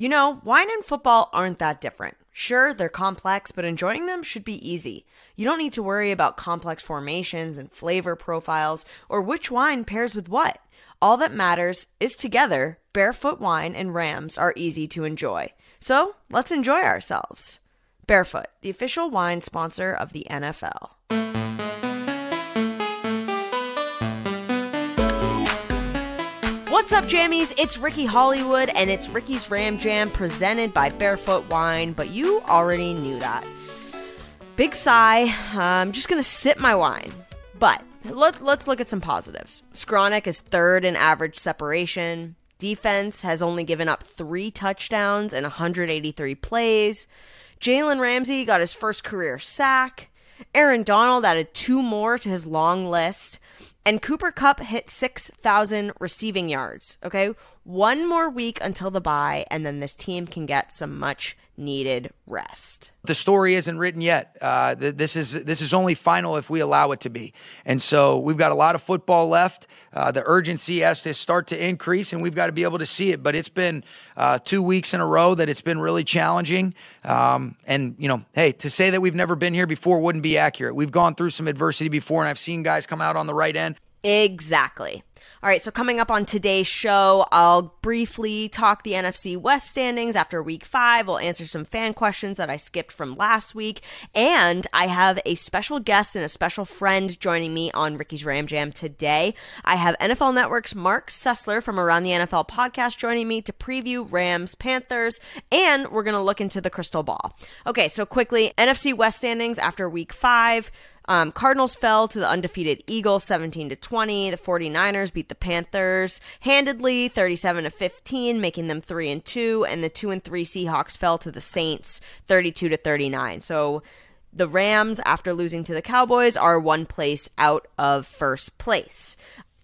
You know, wine and football aren't that different. Sure, they're complex, but enjoying them should be easy. You don't need to worry about complex formations and flavor profiles or which wine pairs with what. All that matters is together, Barefoot Wine and Rams are easy to enjoy. So let's enjoy ourselves. Barefoot, the official wine sponsor of the NFL. What's up, Jammies? It's Ricky Hollywood, and it's Ricky's Ram Jam presented by Barefoot Wine, but you already knew that. Big sigh. I'm just gonna sip my wine. But let, let's look at some positives. Skowronek is third in average separation. Defense has only given up three touchdowns and 183 plays. Jalen Ramsey got his first career sack. Aaron Donald added two more to his long list. And Cooper Kupp hit 6,000 receiving yards. Okay. One more week until the bye, and then this team can get some much needed rest. The story isn't written yet. Uh, th- this is this is only final if we allow it to be. And so we've got a lot of football left. Uh, the urgency has to start to increase, and we've got to be able to see it. But it's been uh, two weeks in a row that it's been really challenging. Um, and you know, hey, to say that we've never been here before wouldn't be accurate. We've gone through some adversity before, and I've seen guys come out on the right end. Exactly. All right, so coming up on today's show, I'll briefly talk the NFC West standings after week five. We'll answer some fan questions that I skipped from last week. And I have a special guest and a special friend joining me on Ricky's Ram Jam today. I have NFL Network's Marc Sessler from Around the NFL podcast joining me to preview Rams Panthers, and we're going to look into the crystal ball. Okay, so quickly NFC West standings after week five. Um, Cardinals fell to the undefeated Eagles 17 to 20. The 49ers beat the Panthers handedly 37 to 15, making them 3 and 2, and the 2 and 3 Seahawks fell to the Saints 32 to 39. So the Rams after losing to the Cowboys are one place out of first place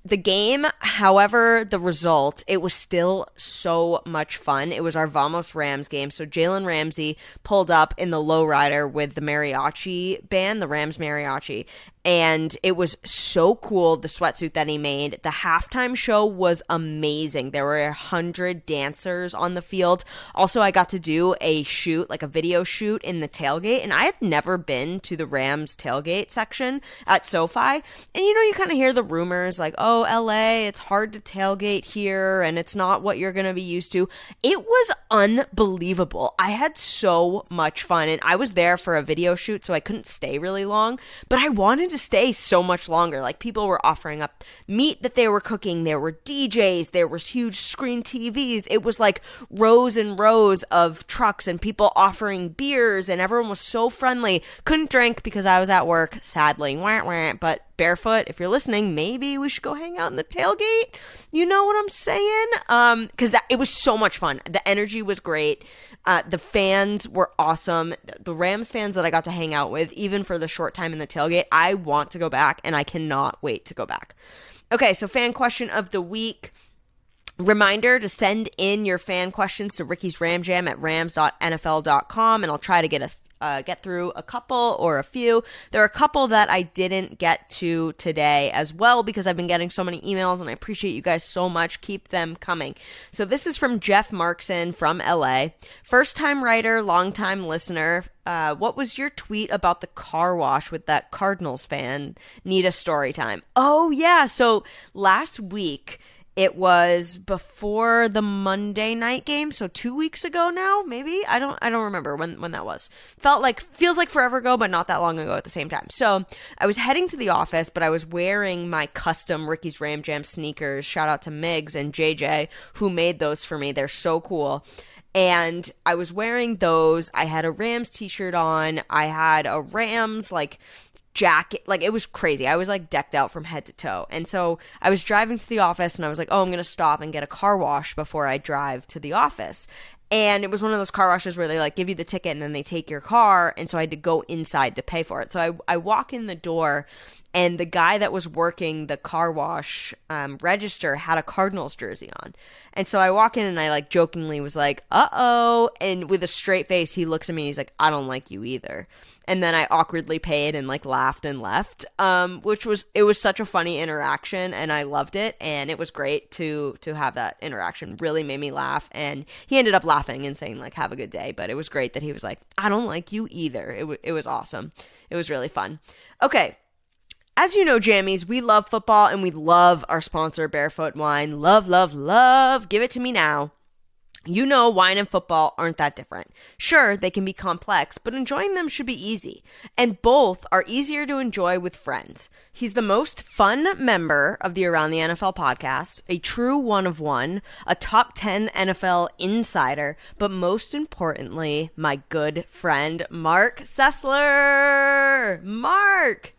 the game, however, the result, it was still so much fun. It was our Vamos Rams game. So Jalen Ramsey pulled up in the lowrider with the mariachi band, the Rams mariachi, and it was so cool the sweatsuit that he made. The halftime show was amazing. There were a hundred dancers on the field. Also i got to do a shoot like a video shoot in the tailgate and i had never been to the rams tailgate section at sofi. And you know you kind of hear the rumors like oh la it's hard to tailgate here and it's not what you're gonna be used to. It was unbelievable. I had so much fun and i was there for a video shoot so i couldn't stay really long but i wanted to to stay so much longer. Like people were offering up meat that they were cooking. There were DJs. There was huge screen TVs. It was like rows and rows of trucks and people offering beers, and everyone was so friendly. Couldn't drink because I was at work, sadly. Wah, wah, but barefoot if you're listening maybe we should go hang out in the tailgate you know what i'm saying um because that it was so much fun the energy was great uh, the fans were awesome. The Rams fans that I got to hang out with, even for the short time in the tailgate, I want to go back and I cannot wait to go back. Okay, so fan question of the week. Reminder to send in your fan questions to Ricky's Ram Jam at rams.nfl.com and I'll try to get a uh, get through a couple or a few. There are a couple that I didn't get to today as well because I've been getting so many emails and I appreciate you guys so much. Keep them coming. So this is from Jeff Markson from LA. First time writer, long time listener. Uh, what was your tweet about the car wash with that Cardinals fan? Need a story time. Oh, yeah. So last week, it was before the Monday night game, so 2 weeks ago now, maybe. I don't I don't remember when when that was. Felt like feels like forever ago, but not that long ago at the same time. So, I was heading to the office, but I was wearing my custom Ricky's Ram Jam sneakers. Shout out to Migs and JJ who made those for me. They're so cool and I was wearing those. I had a Rams t-shirt on. I had a Rams like jacket. Like it was crazy. I was like decked out from head to toe. And so I was driving to the office and I was like, oh, I'm going to stop and get a car wash before I drive to the office. And it was one of those car washes where they like give you the ticket and then they take your car. And so I had to go inside to pay for it. So I, I walk in the door and the guy that was working the car wash um, register had a Cardinals jersey on. And so I walk in and I like jokingly was like, uh oh. And with a straight face, he looks at me and he's like, I don't like you either and then I awkwardly paid and like laughed and left. Um, which was it was such a funny interaction and I loved it and it was great to to have that interaction. Really made me laugh and he ended up laughing and saying like have a good day, but it was great that he was like I don't like you either. It w- it was awesome. It was really fun. Okay. As you know, Jammies, we love football and we love our sponsor, Barefoot Wine. Love, love, love. Give it to me now. You know, wine and football aren't that different. Sure, they can be complex, but enjoying them should be easy. And both are easier to enjoy with friends. He's the most fun member of the Around the NFL podcast, a true one of one, a top 10 NFL insider, but most importantly, my good friend, Marc Sessler. Marc!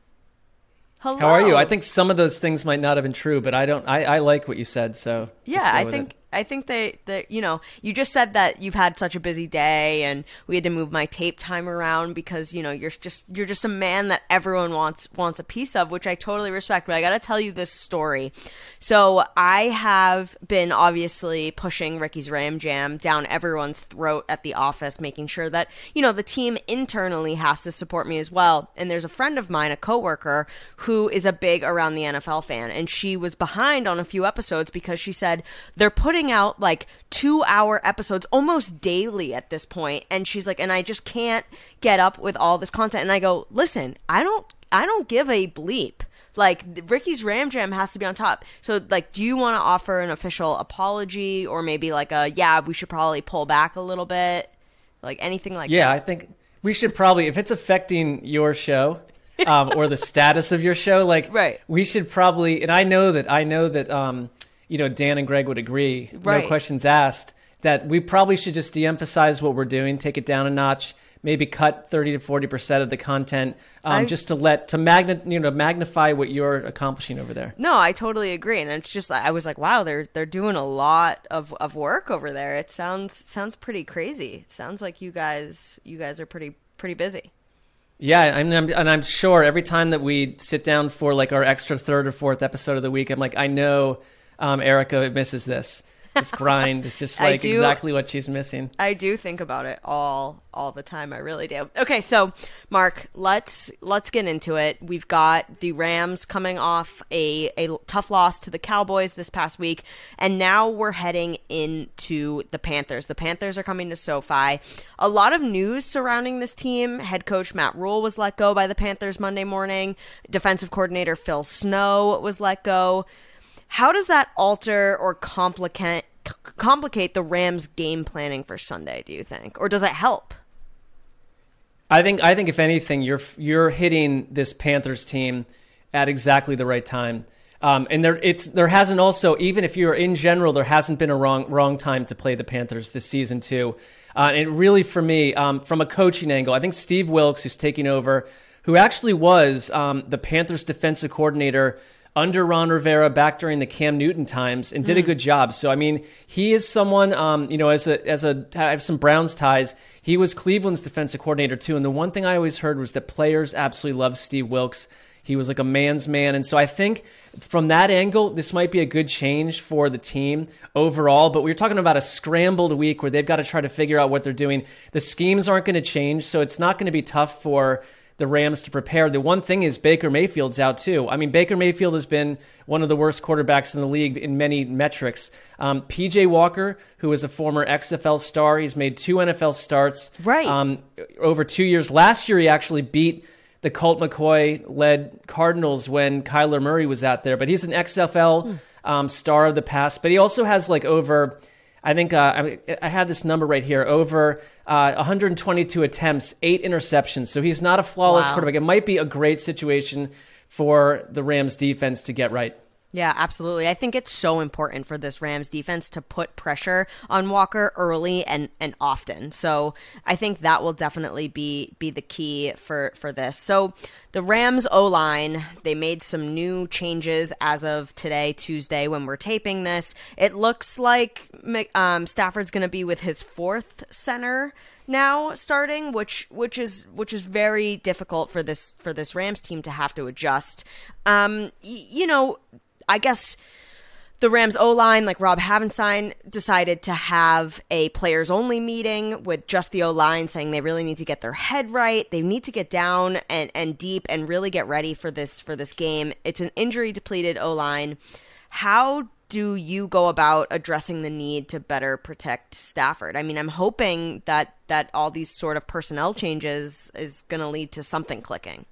Hello. How are you? I think some of those things might not have been true, but I don't. I, I like what you said. So yeah, I think it. I think they that you know you just said that you've had such a busy day and we had to move my tape time around because you know you're just you're just a man that everyone wants wants a piece of, which I totally respect. But I got to tell you this story. So I have been obviously pushing Ricky's Ram Jam down everyone's throat at the office, making sure that you know the team internally has to support me as well. And there's a friend of mine, a coworker, who is a big around the NFL fan, and she was behind on a few episodes because she said they're putting putting out like two hour episodes almost daily at this point and she's like and i just can't get up with all this content and i go listen i don't i don't give a bleep like Ricky's Ram Jam has to be on top. So like do you want to offer an official apology or maybe like a yeah, we should probably pull back a little bit? Like anything like yeah, that? Yeah, I think we should probably if it's affecting your show um, or the status of your show, like right. we should probably and I know that I know that um, you know, Dan and Greg would agree, right. no questions asked, that we probably should just de-emphasize what we're doing, take it down a notch, maybe cut 30 to 40 percent of the content um, just to let to magna, you know magnify what you're accomplishing over there. No i totally agree and it's just i was like wow they're they're doing a lot of, of work over there. It sounds sounds pretty crazy. It sounds like you guys you guys are pretty pretty busy. Yeah, I'm, I'm, and I'm sure every time that we sit down for like our extra third or fourth episode of the week, I'm like, I know um, Erica misses this. This grind is just like do, exactly what she's missing. I do think about it all all the time. I really do. Okay, so Marc, let's let's get into it. We've got the Rams coming off a a tough loss to the Cowboys this past week, and now we're heading into the Panthers. The Panthers are coming to SoFi. A lot of news surrounding this team. Head coach Matt Rhule was let go by the Panthers Monday morning. Defensive coordinator Phil Snow was let go. How does that alter or complicate complicate the Rams game planning for Sunday, do you think? Or does it help? I think I think if anything you're you're hitting this Panthers team at exactly the right time. Um, and there it's there hasn't also even if you're in general there hasn't been a wrong wrong time to play the Panthers this season too. Uh, and really for me um, from a coaching angle, I think Steve Wilks who's taking over, who actually was um, the Panthers defensive coordinator under Ron Rivera back during the Cam Newton times and did mm. a good job. So I mean, he is someone um, you know as a as a I have some Browns ties. He was Cleveland's defensive coordinator too, and the one thing I always heard was that players absolutely love Steve Wilks. He was like a man's man, and so I think from that angle, this might be a good change for the team overall. But we are talking about a scrambled week where they've got to try to figure out what they're doing. The schemes aren't going to change, so it's not going to be tough for the Rams to prepare. The one thing is Baker Mayfield's out too. I mean, Baker Mayfield has been one of the worst quarterbacks in the league in many metrics. Um, PJ Walker, who is a former XFL star, he's made two NFL starts right um, over two years. Last year, he actually beat the Colt McCoy led Cardinals when Kyler Murray was out there, but he's an XFL hmm. um, star of the past. But he also has like over I think uh, I, I, had this number right here over uh, 122 attempts, eight interceptions. So he's not a flawless wow. quarterback. It might be a great situation for the Rams defense to get right. Yeah, absolutely. I think it's so important for this Rams defense to put pressure on Walker early and, and often. So I think that will definitely be be the key for for this. So the Rams O line, they made some new changes as of today, Tuesday, when we're taping this. It looks like um, Stafford's going to be with his fourth center now starting which which is which is very difficult for this for this Rams team to have to adjust um y- you know I guess the Rams O line, like Rob Havenstein, decided to have a players only meeting with just the O line, saying they really need to get their head right. They need to get down and, and deep and really get ready for this for this game. It's an injury depleted O line. How do you go about addressing the need to better protect Stafford? I mean, I'm hoping that that all these sort of personnel changes is going to lead to something clicking.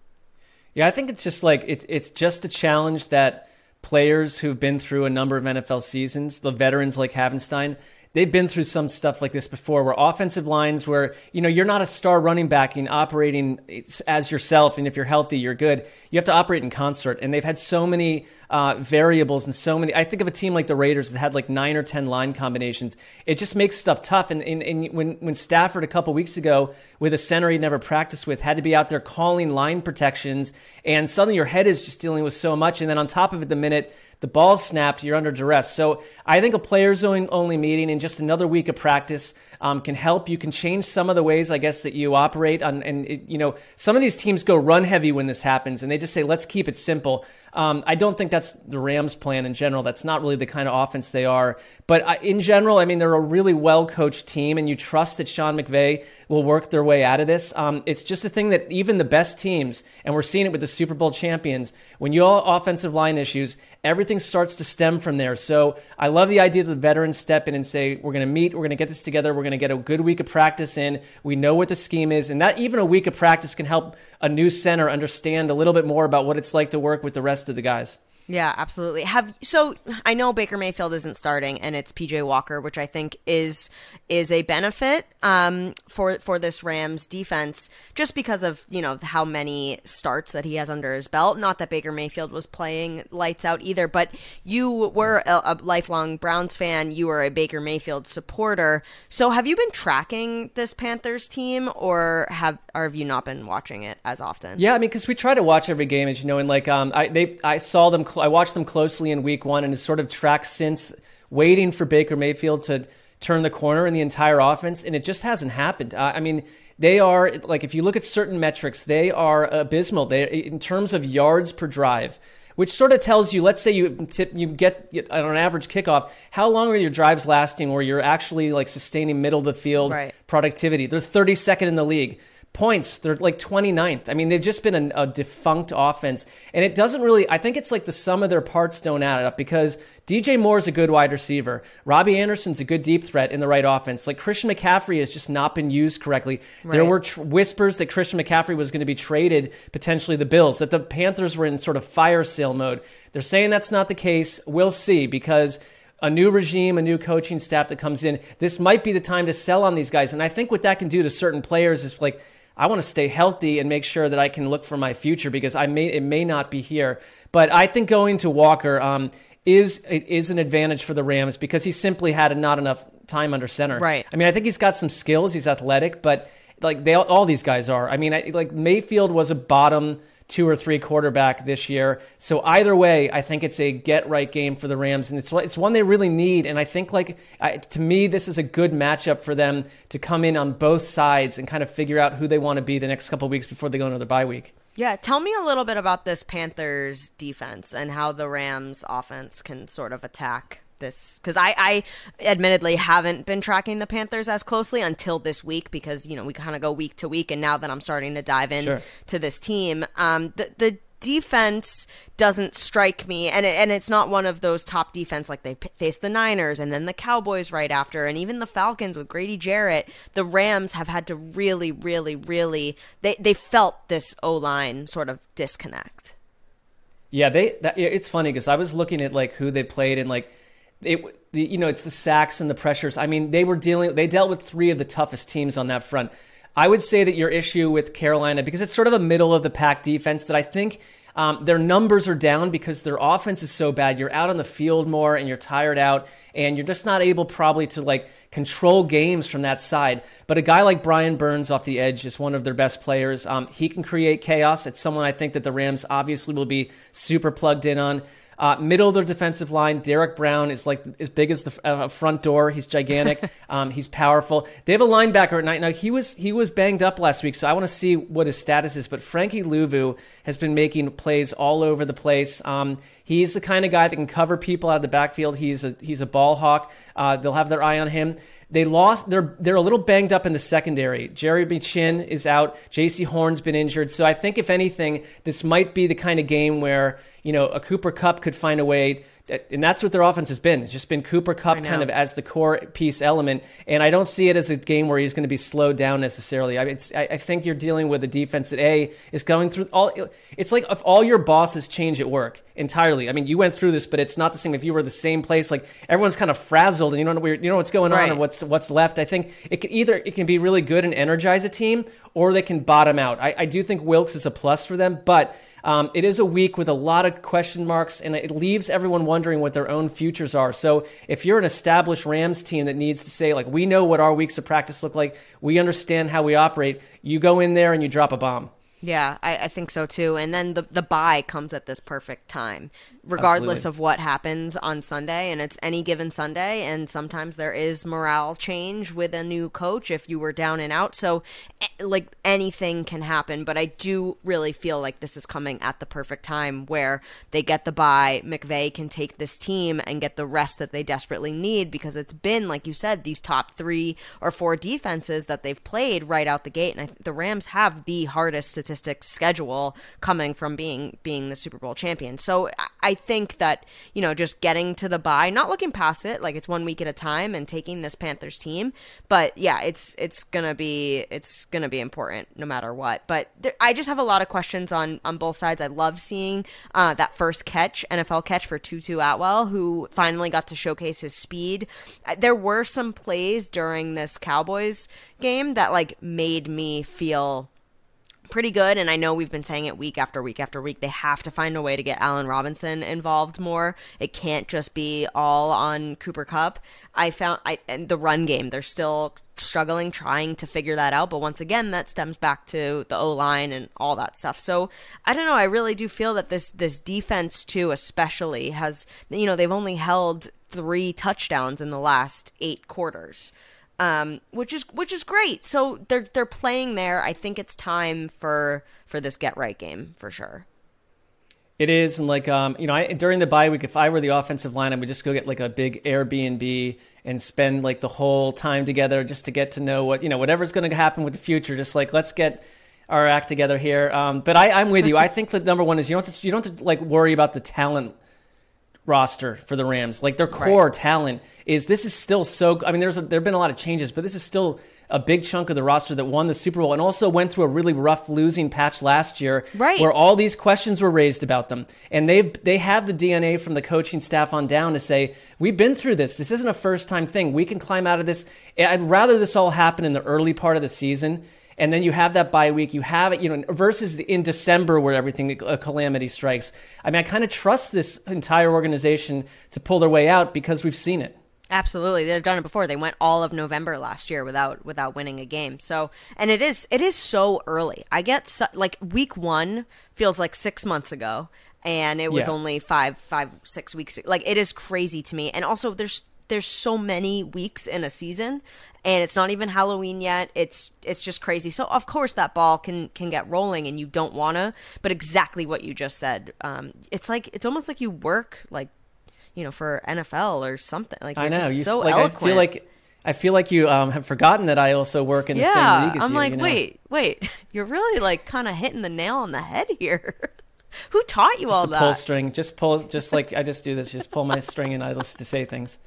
Yeah, I think it's just like it's it's just a challenge that players who've been through a number of NFL seasons, the veterans like Havenstein, they've been through some stuff like this before where offensive lines where you know you're not a star running back and operating as yourself. And if you're healthy you're good. You have to operate in concert. And they've had so many uh, variables and so many i think of a team like the raiders that had like nine or ten line combinations. It just makes stuff tough. And, and, and when, when stafford a couple weeks ago with a center he never practiced with had to be out there calling line protections and suddenly your head is just dealing with so much. And then on top of it the minute the ball's snapped, you're under duress. So I think a players only meeting and just another week of practice um, can help. You can change some of the ways, I guess, that you operate on. And, it, you know, some of these teams go run heavy when this happens and they just say, let's keep it simple. Um, I don't think that's the Rams' plan in general. That's not really the kind of offense they are. But I, in general, I mean, they're a really well coached team, and you trust that Sean McVay will work their way out of this. Um, it's just a thing that even the best teams, and we're seeing it with the Super Bowl champions, when you all offensive line issues, everything starts to stem from there. So I love the idea that the veterans step in and say, we're going to meet, we're going to get this together, we're going to get a good week of practice in. We know what the scheme is, and that even a week of practice can help a new center understand a little bit more about what it's like to work with the rest of the guys. Yeah, absolutely. Have so I know Baker Mayfield isn't starting and it's PJ Walker, which I think is is a benefit um, for for this Rams defense just because of, you know, how many starts that he has under his belt. Not that Baker Mayfield was playing lights out either, but you were a, a lifelong Browns fan, you were a Baker Mayfield supporter. So have you been tracking this Panthers team or have or have you not been watching it as often? Yeah, I mean cuz we try to watch every game as you know and like um I they I saw them I watched them closely in week one and has sort of tracked since, waiting for Baker Mayfield to turn the corner in the entire offense, and it just hasn't happened. Uh, I mean, they are like if you look at certain metrics, they are abysmal. They in terms of yards per drive. Which sort of tells you, let's say you tip, you get on an average kickoff, how long are your drives lasting, where you're actually like sustaining middle of the field right. productivity? They're 32nd in the league points. They're like 29th. I mean, they've just been a, a, defunct offense. And it doesn't really, I think it's like the sum of their parts don't add up because DJ Moore is a good wide receiver. Robbie Anderson's a good deep threat in the right offense. Like Christian McCaffrey has just not been used correctly. Right. There were tr- whispers that Christian McCaffrey was going to be traded, potentially the Bills, that the Panthers were in sort of fire sale mode. They're saying that's not the case. We'll see because a new regime, a new coaching staff that comes in, this might be the time to sell on these guys. And I think what that can do to certain players is like, I want to stay healthy and make sure that I can look for my future because I may it may not be here. But I think going to Walker um, is is an advantage for the Rams because he simply had not enough time under center. Right. I mean, I think he's got some skills. He's athletic, but like they all these guys are. I mean, I, like Mayfield was a bottom two or three quarterback this year. So either way, I think it's a get right game for the Rams, and it's it's one they really need. And I think like I, to me, this is a good matchup for them to come in on both sides and kind of figure out who they want to be the next couple weeks before they go into the bye week. Yeah, tell me a little bit about this Panthers defense and how the Rams offense can sort of attack this because I, I admittedly haven't been tracking the Panthers as closely until this week because you know we kind of go week to week and now that I'm starting to dive in sure. to this team um the the defense doesn't strike me and it, and it's not one of those top defense like they p- face the Niners and then the Cowboys right after and even the Falcons with Grady Jarrett the Rams have had to really really really they they felt this O-line sort of disconnect yeah they that, it's funny because I was looking at like who they played and like it, the, you know, it's the sacks and the pressures. I mean, they were dealing, they dealt with three of the toughest teams on that front. I would say that your issue with Carolina, because it's sort of a middle of the pack defense that I think um, their numbers are down because their offense is so bad. You're out on the field more and you're tired out, and you're just not able probably to like control games from that side. But a guy like Brian Burns off the edge is one of their best players. Um, he can create chaos. It's someone I think that the Rams obviously will be super plugged in on. Uh, middle of their defensive line, Derrick Brown is like as big as the uh, front door. He's gigantic. um, he's powerful. They have a linebacker at night. Now he was he was banged up last week, so I want to see what his status is. But Frankie Luvu has been making plays all over the place. Um, he's the kind of guy that can cover people out of the backfield. He's a he's a ball hawk. Uh, they'll have their eye on him. They lost. They're they're a little banged up in the secondary. Jeremy Chinn is out. Jaycee Horn's been injured. So I think if anything, this might be the kind of game where you know a Cooper Kupp could find a way and that's what their offense has been. It's just been Cooper Kupp kind of as the core piece element, and I don't see it as a game where he's going to be slowed down necessarily. I, mean, I, I think you're dealing with a defense that a is going through all. It's like if all your bosses change at work entirely. I mean, you went through this, but it's not the same. If you were the same place, like everyone's kind of frazzled, and you don't know you know what's going on and what's what's left. I think it can either it can be really good and energize a team, or they can bottom out. I, I do think Wilks is a plus for them, but um, it is a week with a lot of question marks, and it leaves everyone wondering what their own futures are. So if you're an established Rams team that needs to say, like, we know what our weeks of practice look like, we understand how we operate, you go in there and you drop a bomb. Yeah, I, I, think so too. And then the the bye comes at this perfect time regardless Absolutely. of what happens on Sunday. And it's any given Sunday. And sometimes there is morale change with a new coach if you were down and out. So, like, anything can happen. But I do really feel like this is coming at the perfect time where they get the bye. McVay can take this team and get the rest that they desperately need because it's been, like you said, these top three or four defenses that they've played right out the gate. And I, the Rams have the hardest statistics schedule coming from being being the Super Bowl champion. So I think that, you know, just getting to the bye, not looking past it, like it's one week at a time and taking this Panthers team. But yeah, it's it's gonna be it's gonna be important no matter what. But there, I just have a lot of questions on on both sides. I love seeing uh, that first catch, NFL catch for Tutu Atwell, who finally got to showcase his speed. Uh, there were some plays during this Cowboys game that like made me feel pretty good. And I know we've been saying it week after week after week. They have to find a way to get Allen Robinson involved more. It can't just be all on Cooper Kupp. I found I and the run game. They're still struggling trying to figure that out. But once again, that stems back to the O line and all that stuff. So I don't know. I really do feel that this this defense too, especially, has you know they've only held three touchdowns in the last eight quarters um, which is which is great. So they're they're playing there. I think it's time for for this get right game for sure. It is, and like um, you know, I, during the bye week, if I were the offensive line, I would just go get like a big Airbnb and spend like the whole time together just to get to know what you know whatever's going to happen with the future. Just like let's get our act together here. Um, but I, I'm with you. I think that number one is you don't have to, you don't have to like worry about the talent roster for the Rams. Like their core right. talent is this is still so. I mean, there's a, there have been a lot of changes, but this is still a big chunk of the roster that won the Super Bowl and also went through a really rough losing patch last year, right. where all these questions were raised about them. And they they have the DNA from the coaching staff on down to say we've been through this. This isn't a first time thing. We can climb out of this. I'd rather this all happen in the early part of the season and then you have that bye week. You have it, you know, versus in December where everything a calamity strikes. I mean, I kind of trust this entire organization to pull their way out because we've seen it. Absolutely, they've done it before. They went all of November last year without without winning a game. So, and it is it is so early. I get so, like week one feels like six months ago, and it was yeah. only five five six weeks. Like it is crazy to me. And also, there's there's so many weeks in a season and it's not even Halloween yet. It's it's just crazy. So of course that ball can can get rolling, and you don't wanna. But exactly what you just said. Um, it's like it's almost like you work like, you know, for NFL or something. Like I know you so like, eloquent. I feel like. I feel like you um, have forgotten that I also work in the yeah, same league as you. I'm like, you know? wait, wait, you're really like kind of hitting the nail on the head here. Who taught you just all that? Pull string, just pull, just like I just do this. Just pull my string and I just to say things.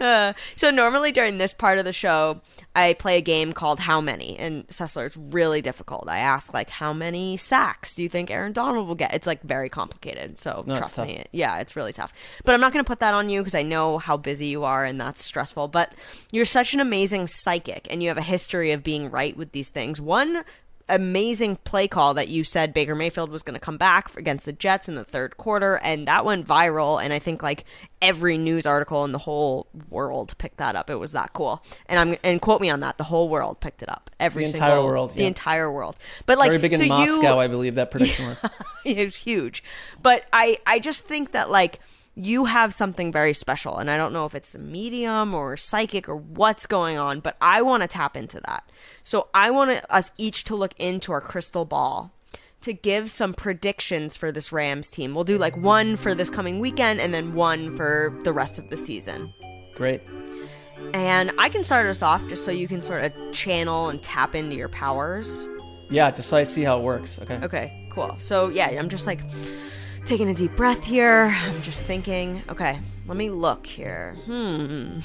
Uh, so normally during this part of the show, I play a game called How Many, and Sessler, it's really difficult. I ask like, how many sacks do you think Aaron Donald will get? It's like very complicated, so no, trust me, yeah, it's really tough. But I'm not going to put that on you because I know how busy you are, and that's stressful. But you're such an amazing psychic, and you have a history of being right with these things. One amazing play call that you said Baker Mayfield was going to come back against the Jets in the third quarter, and that went viral. And I think like every news article in the whole world picked that up. It was that cool. And I'm and quote me on that. The whole world picked it up. Every the single, entire world. The entire world. But like very big in so Moscow, you, I believe that prediction was. it was huge. But I I just think that like you have something very special and i don't know if it's a medium or psychic or what's going on but i want to tap into that. So i want us each to look into our crystal ball to give some predictions for this rams team. We'll do like one for this coming weekend and then one for the rest of the season. Great. And i can start us off just so you can sort of channel and tap into your powers. Yeah just so i see how it works. Okay. Okay cool. So yeah i'm just like Taking a deep breath here. I'm just thinking, okay, let me look here. Hmm.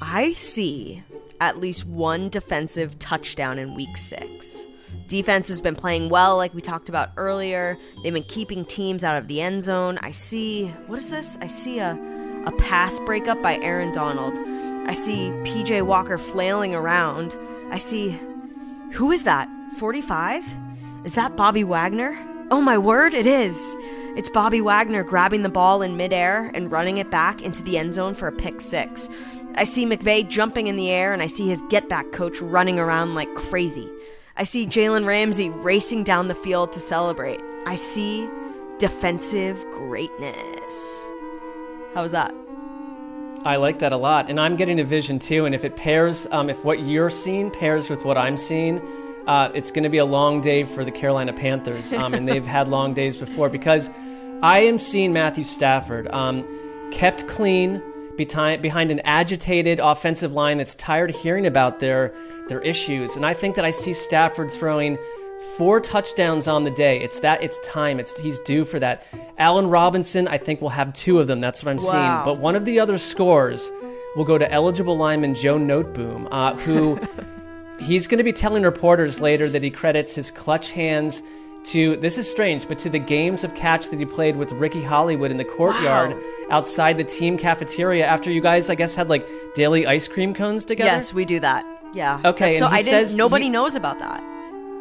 I see at least one defensive touchdown in week six. Defense has been playing well, like we talked about earlier. They've been keeping teams out of the end zone. I see, what is this? I see a, a pass breakup by Aaron Donald. I see PJ Walker flailing around. I see, who is that? 45? Is that Bobby Wagner? Oh my word, it is. It's Bobby Wagner grabbing the ball in midair and running it back into the end zone for a pick six. I see McVay jumping in the air and I see his get back coach running around like crazy. I see Jalen Ramsey racing down the field to celebrate. I see defensive greatness. How was that? I like that a lot, and I'm getting a vision too. And if it pairs, um, if what you're seeing pairs with what I'm seeing, uh, it's going to be a long day for the Carolina Panthers, um, and they've had long days before because I am seeing Matthew Stafford um, kept clean behind, behind an agitated offensive line that's tired of hearing about their their issues, and I think that I see Stafford throwing four touchdowns on the day. It's that it's time. It's he's due for that. Allen Robinson, I think, will have two of them. That's what I'm Wow. seeing. But one of the other scores will go to eligible lineman Joe Noteboom, uh, who he's going to be telling reporters later that he credits his clutch hands to this is strange, but to the games of catch that he played with Ricky Hollywood in the courtyard Wow. outside the team cafeteria after you guys, I guess, had like daily ice cream cones together. Yes, we do that. Yeah. Okay, So he I didn't. says nobody he- knows about that.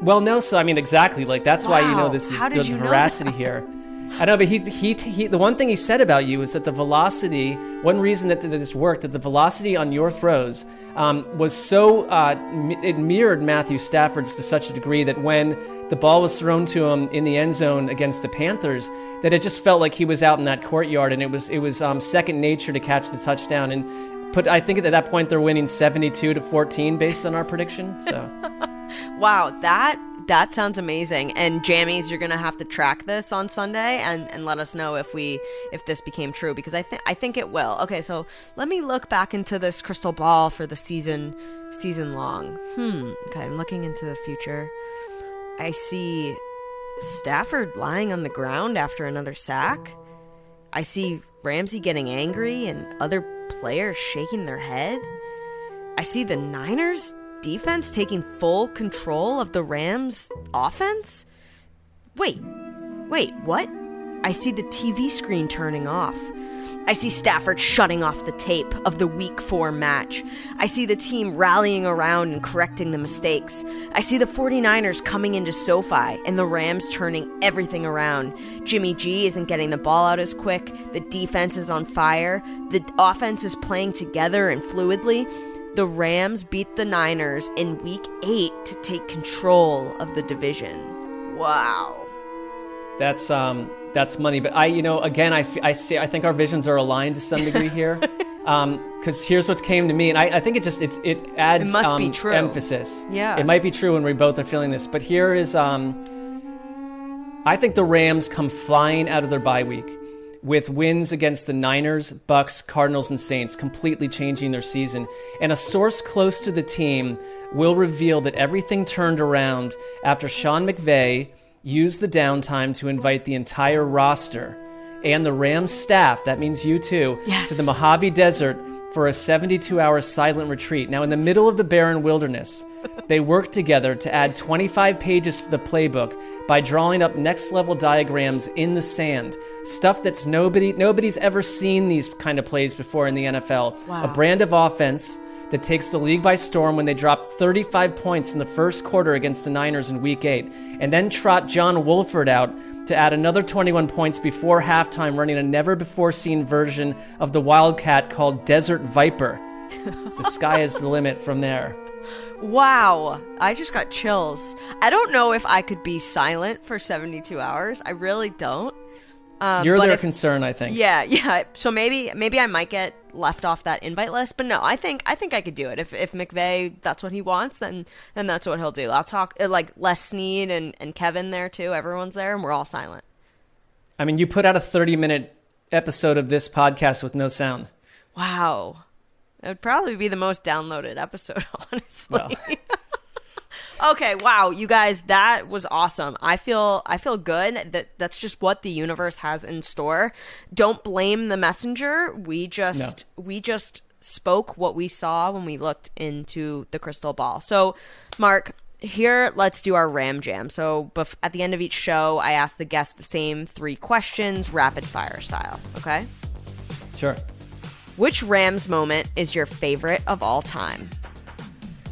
Well, no, so I mean, exactly. Like that's why you know this is the did you know veracity here. I know, but he, he he the one thing he said about you is that the velocity. One reason that, that this worked that the velocity on your throws um, was so uh, it mirrored Matthew Stafford's to such a degree that when the ball was thrown to him in the end zone against the Panthers, that it just felt like he was out in that courtyard, and it was it was um, second nature to catch the touchdown and. Put, I think at that point they're winning 72 to 14 based on our prediction. So Wow, that that sounds amazing. And Jammies, you're gonna have to track this on Sunday and, and let us know if we if this became true because I think I think it will. Okay, so let me look back into this crystal ball for the season season long. Hmm. Okay, I'm looking into the future. I see Stafford lying on the ground after another sack. I see Ramsey getting angry and other players shaking their head. I see the Niners defense taking full control of the Rams offense. Wait, wait, what? I see the TV screen turning off. I see Stafford shutting off the tape of the week four match. I see the team rallying around and correcting the mistakes. I see the 49ers coming into SoFi and the Rams turning everything around. Jimmy G isn't getting the ball out as quick. The defense is on fire. The offense is playing together and fluidly. The Rams beat the Niners in week eight to take control of the division. Wow. That's um that's money, but I you know again I, I see I think our visions are aligned to some degree here, because here's what came to me, and I, I think it just it's it adds It must be um, true. emphasis. Yeah. it might be true when we both are feeling this, but here is um I think the Rams come flying out of their bye week with wins against the Niners, Bucks, Cardinals, and Saints, completely changing their season. And a source close to the team will reveal that everything turned around after Sean McVay used the downtime to invite the entire roster and the Rams staff, that means you too, Yes. to the Mojave Desert for a 72 hour silent retreat. Now, in the middle of the barren wilderness, they worked together to add 25 pages to the playbook by drawing up next level diagrams in the sand. Stuff that's nobody nobody's ever seen these kind of plays before in the NFL. Wow. A brand of offense that takes the league by storm when they dropped 35 points in the first quarter against the Niners in week 8 and then trot John Wolford out to add another 21 points before halftime, running a never before seen version of the Wildcat called Desert Viper. the sky is the limit from there. Wow. I just got chills. I don't know if I could be silent for 72 hours. I really don't. Um, You're their if- concern, I think. Yeah, yeah. So maybe maybe I might get left off that invite list, but no, I think I think I could do it. If if McVay that's what he wants, then then that's what he'll do. I'll talk uh, like Les Snead and and Kevin there too. Everyone's there, and we're all silent. I mean, you put out a 30 minute episode of this podcast with no sound. Wow, it would probably be the most downloaded episode, honestly. Well. Okay, wow, you guys, that was awesome. I feel I feel good that that's just what the universe has in store. Don't blame the messenger. We just we just spoke what we saw when we looked into the crystal ball. So, Marc, here let's do our ram jam. So, bef- at the end of each show, I ask the guest the same 3 questions rapid fire style, okay? Sure. Which Rams moment is your favorite of all time?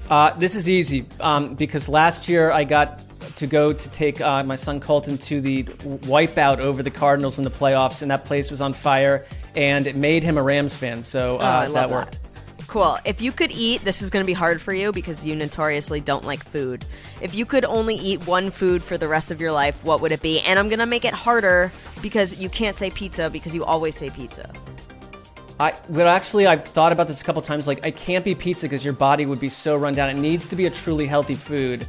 Uh, this is easy um, because last year I got to go to take uh, my son Colton to the wipeout over the Cardinals in the playoffs, and that place was on fire, and it made him a Rams fan. So uh, Oh, that worked. Cool. If you could eat, this is going to be hard for you because you notoriously don't like food. If you could only eat one food for the rest of your life, what would it be? And I'm going to make it harder because you can't say pizza because you always say pizza. I, but actually, I've thought about this a couple times. Like, it can't be pizza because your body would be so run down. It needs to be a truly healthy food.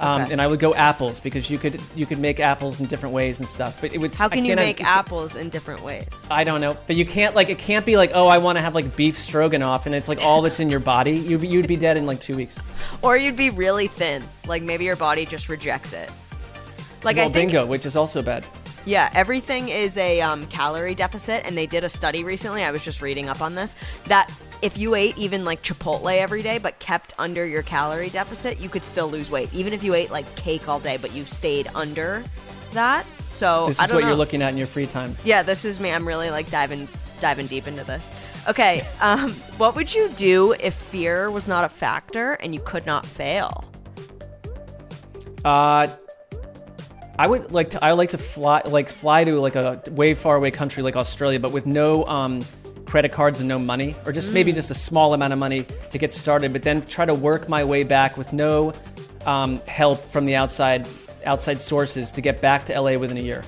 Um, Okay. And I would go apples because you could you could make apples in different ways and stuff. But it would. How I can you make apples in different ways? I don't know, but you can't like it can't be like oh I want to have like beef stroganoff and it's like all that's in your body. You you'd be dead in like two weeks. Or you'd be really thin. Like maybe your body just rejects it. Like well, I think bingo, which is also bad. Yeah, everything is a um, calorie deficit, and they did a study recently. I was just reading up on this that if you ate even like Chipotle every day, but kept under your calorie deficit, you could still lose weight. Even if you ate like cake all day, but you stayed under that. So This I is what know. you're looking at in your free time. Yeah, this is me. I'm really like diving diving deep into this. Okay, um, what would you do if fear was not a factor and you could not fail? Uh, I would like to. I would like to fly, like fly to like a way far away country like Australia, but with no um, credit cards and no money, or just Mm. maybe just a small amount of money to get started. But then try to work my way back with no um, help from the outside outside sources to get back to LA within a year.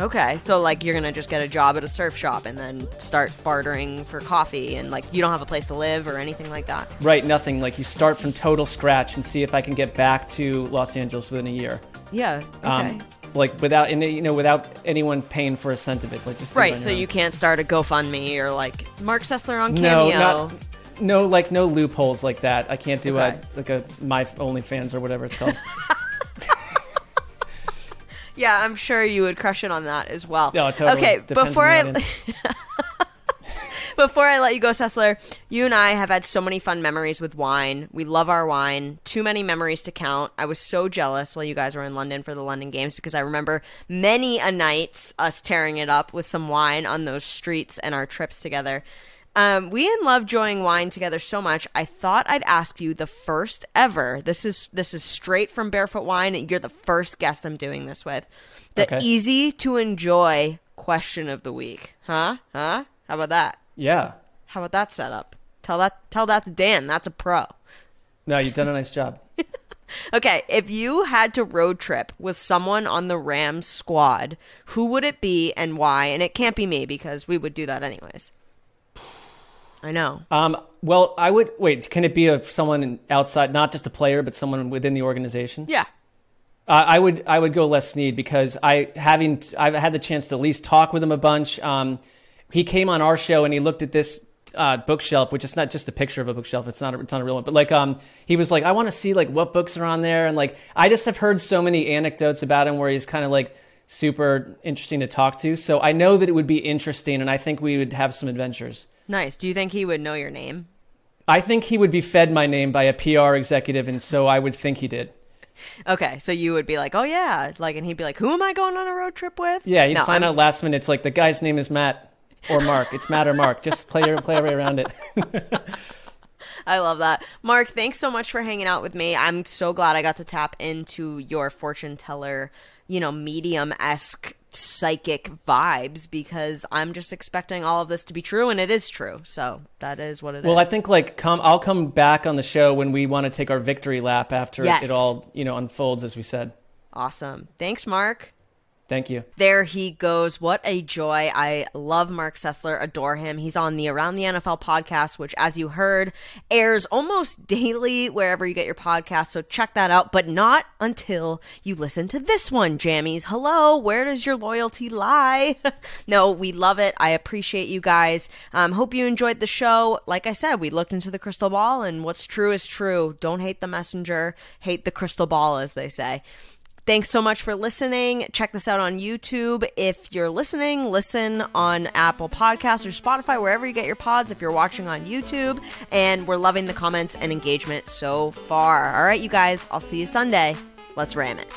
Okay, so like you're gonna just get a job at a surf shop and then start bartering for coffee, and like you don't have a place to live or anything like that. Right, nothing. Like you start from total scratch and see if I can get back to Los Angeles within a year. Yeah. Okay. Um, like without, and you know, without anyone paying for a cent of it. Like just right. So own. you can't start a GoFundMe or like Marc Sessler on no, not no, like no loopholes like that. I can't do Okay. a like a my OnlyFans or whatever it's called. Yeah, I'm sure you would crush it on that as well. No, totally. Okay, Depends before I. before I let you go, Sessler, you and I have had so many fun memories with wine. We love our wine. Too many memories to count. I was so jealous while you guys were in London for the London Games because I remember many a nights us tearing it up with some wine on those streets and our trips together. Um, we and love enjoying wine together so much. I thought I'd ask you the first ever. This is this is straight from Barefoot Wine. You're the first guest I'm doing this with. The Okay. easy to enjoy question of the week. Huh? Huh? How about that? Yeah. How about that setup? Tell that tell that to Dan. That's a pro. No, you've done a nice job. Okay, if you had to road trip with someone on the Rams squad, who would it be and why? And it can't be me because we would do that anyways. I know. Um, well, I would wait. Can it be of someone outside, not just a player, but someone within the organization? Yeah. Uh, I would I would go Les Snead because I having I've had the chance to at least talk with him a bunch. Um, he came on our show and he looked at this uh, bookshelf, which is not just a picture of a bookshelf. It's not a, it's not a real one, but like um, he was like, I want to see like what books are on there, and like I just have heard so many anecdotes about him where he's kind of like super interesting to talk to. So I know that it would be interesting, and I think we would have some adventures. Nice. Do you think he would know your name? I think he would be fed my name by a PR executive, and so I would think he did. Okay, so you would be like, "Oh yeah," like, and he'd be like, "Who am I going on a road trip with?" Yeah, you'd No, find I'm- out last minute. It's like the guy's name is Matt or Mark. It's Matt or Mark. Just play your play right around it. I love that. Mark, thanks so much for hanging out with me. I'm so glad I got to tap into your fortune teller, you know, medium esque psychic vibes because I'm just expecting all of this to be true and it is true. So that is what it is. Well, I think like come I'll come back on the show when we want to take our victory lap after Yes. it all you know unfolds as we said. awesome. Thanks, Mark. Thank you. There he goes. What a joy. I love Marc Sessler, adore him. He's on the Around the NFL podcast, which, as you heard, airs almost daily wherever you get your podcast. So check that out, but not until you listen to this one, Jammies. Hello, where does your loyalty lie? no, we love it. I appreciate you guys. Um, hope you enjoyed the show. Like I said, we looked into the crystal ball, and what's true is true. Don't hate the messenger, hate the crystal ball, as they say. Thanks so much for listening. Check this out on YouTube. If you're listening, listen on Apple Podcasts or Spotify, wherever you get your pods, if you're watching on YouTube. And we're loving the comments and engagement so far. All right, you guys, I'll see you Sunday. Let's ram it.